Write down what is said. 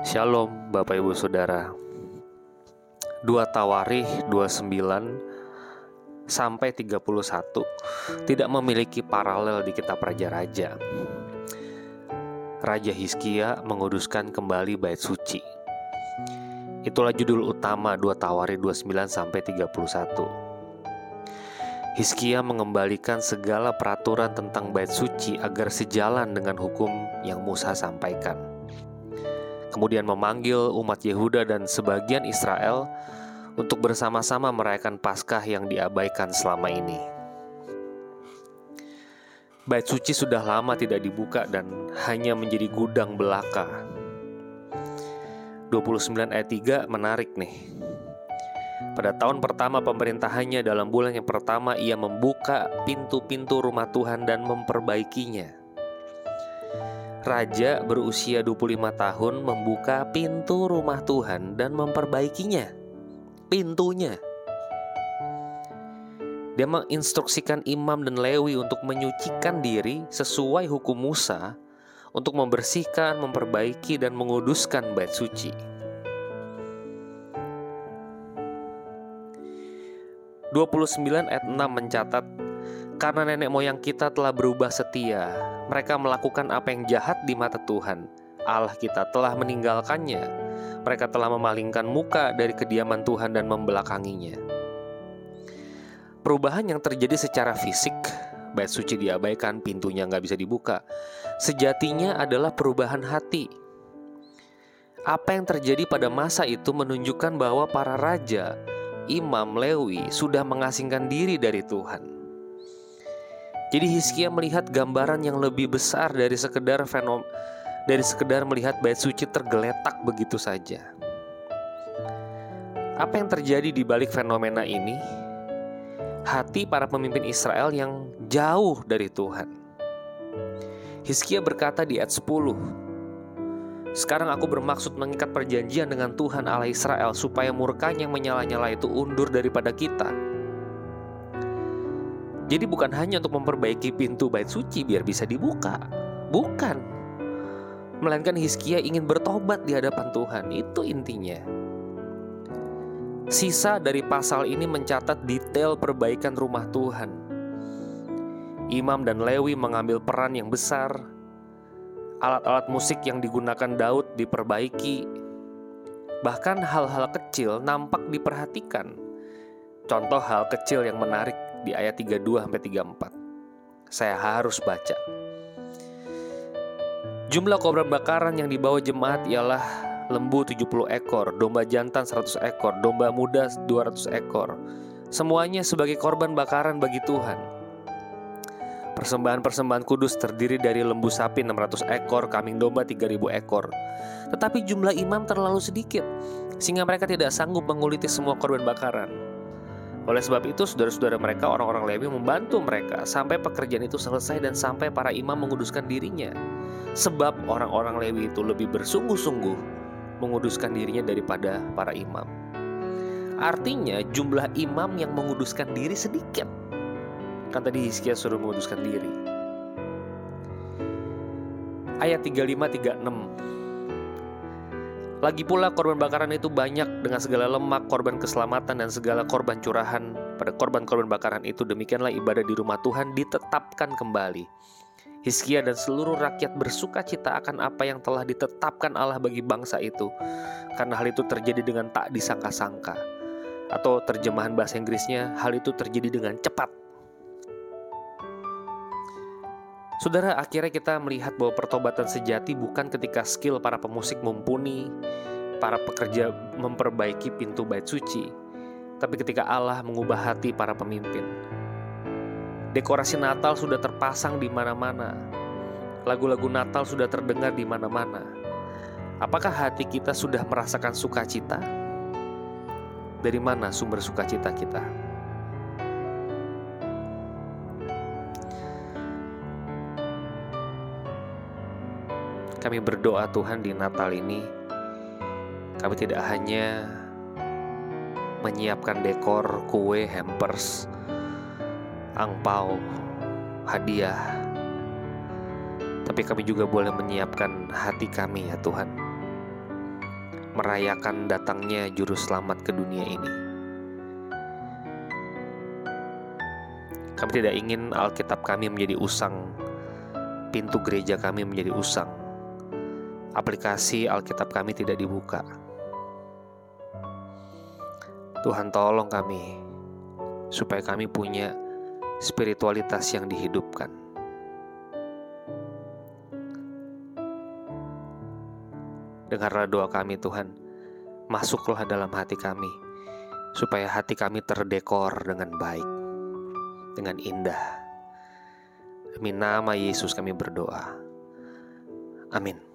Shalom Bapak Ibu Saudara. 2 Tawarih 29 sampai 31 tidak memiliki paralel di kitab Raja-Raja Raja. Hizkia menguduskan kembali bait suci. Itulah judul utama 2 Tawarih 29 sampai 31 Hizkia mengembalikan segala peraturan tentang bait suci agar sejalan dengan hukum yang Musa sampaikan. Kemudian memanggil umat Yehuda dan sebagian Israel untuk bersama-sama merayakan Paskah yang diabaikan selama ini. Bait suci sudah lama tidak dibuka dan hanya menjadi gudang belaka. 29 ayat 3 menarik nih. Pada tahun pertama pemerintahannya dalam bulan yang pertama ia membuka pintu-pintu rumah Tuhan dan memperbaikinya. Raja berusia 25 tahun membuka pintu rumah Tuhan dan memperbaikinya. Pintunya. Dia menginstruksikan imam dan Lewi untuk menyucikan diri sesuai hukum Musa untuk membersihkan, memperbaiki, dan menguduskan bait suci. 29 ayat 6 mencatat, Karena nenek moyang kita telah berubah setia, mereka melakukan apa yang jahat di mata Tuhan. Allah kita telah meninggalkannya. Mereka telah memalingkan muka dari kediaman Tuhan dan membelakanginya. Perubahan yang terjadi secara fisik, bait suci diabaikan, pintunya nggak bisa dibuka. Sejatinya adalah perubahan hati. Apa yang terjadi pada masa itu menunjukkan bahwa para raja imam Lewi sudah mengasingkan diri dari Tuhan. Jadi Hizkia melihat gambaran yang lebih besar dari sekedar fenom dari sekedar melihat bait suci tergeletak begitu saja. Apa yang terjadi di balik fenomena ini? Hati para pemimpin Israel yang jauh dari Tuhan. Hizkia berkata di ayat 10, sekarang aku bermaksud mengikat perjanjian dengan Tuhan Allah Israel supaya murkanya yang menyala-nyala itu undur daripada kita. Jadi bukan hanya untuk memperbaiki pintu bait suci biar bisa dibuka. Bukan. Melainkan Hizkia ingin bertobat di hadapan Tuhan. Itu intinya. Sisa dari pasal ini mencatat detail perbaikan rumah Tuhan. Imam dan Lewi mengambil peran yang besar alat-alat musik yang digunakan Daud diperbaiki. Bahkan hal-hal kecil nampak diperhatikan. Contoh hal kecil yang menarik di ayat 32 sampai 34. Saya harus baca. Jumlah korban bakaran yang dibawa jemaat ialah lembu 70 ekor, domba jantan 100 ekor, domba muda 200 ekor. Semuanya sebagai korban bakaran bagi Tuhan. Persembahan-persembahan kudus terdiri dari lembu sapi 600 ekor, kambing domba 3000 ekor. Tetapi jumlah imam terlalu sedikit, sehingga mereka tidak sanggup menguliti semua korban bakaran. Oleh sebab itu, saudara-saudara mereka, orang-orang Lewi membantu mereka sampai pekerjaan itu selesai dan sampai para imam menguduskan dirinya. Sebab orang-orang Lewi itu lebih bersungguh-sungguh menguduskan dirinya daripada para imam. Artinya, jumlah imam yang menguduskan diri sedikit Kan tadi Hizkia suruh menguduskan diri. Ayat 35-36 Lagi pula korban bakaran itu banyak dengan segala lemak, korban keselamatan dan segala korban curahan. Pada korban-korban bakaran itu demikianlah ibadah di rumah Tuhan ditetapkan kembali. Hizkia dan seluruh rakyat bersuka cita akan apa yang telah ditetapkan Allah bagi bangsa itu. Karena hal itu terjadi dengan tak disangka-sangka. Atau terjemahan bahasa Inggrisnya, hal itu terjadi dengan cepat. Saudara, akhirnya kita melihat bahwa pertobatan sejati bukan ketika skill para pemusik mumpuni, para pekerja memperbaiki pintu bait suci, tapi ketika Allah mengubah hati para pemimpin. Dekorasi Natal sudah terpasang di mana-mana. Lagu-lagu Natal sudah terdengar di mana-mana. Apakah hati kita sudah merasakan sukacita? Dari mana sumber sukacita kita? Kami berdoa Tuhan di Natal ini kami tidak hanya menyiapkan dekor, kue, hampers, angpau, hadiah. Tapi kami juga boleh menyiapkan hati kami ya Tuhan. merayakan datangnya Juru Selamat ke dunia ini. Kami tidak ingin Alkitab kami menjadi usang, pintu gereja kami menjadi usang, aplikasi Alkitab kami tidak dibuka. Tuhan tolong kami supaya kami punya spiritualitas yang dihidupkan. Dengarlah doa kami Tuhan, masuklah dalam hati kami, supaya hati kami terdekor dengan baik, dengan indah. Demi nama Yesus kami berdoa. Amin.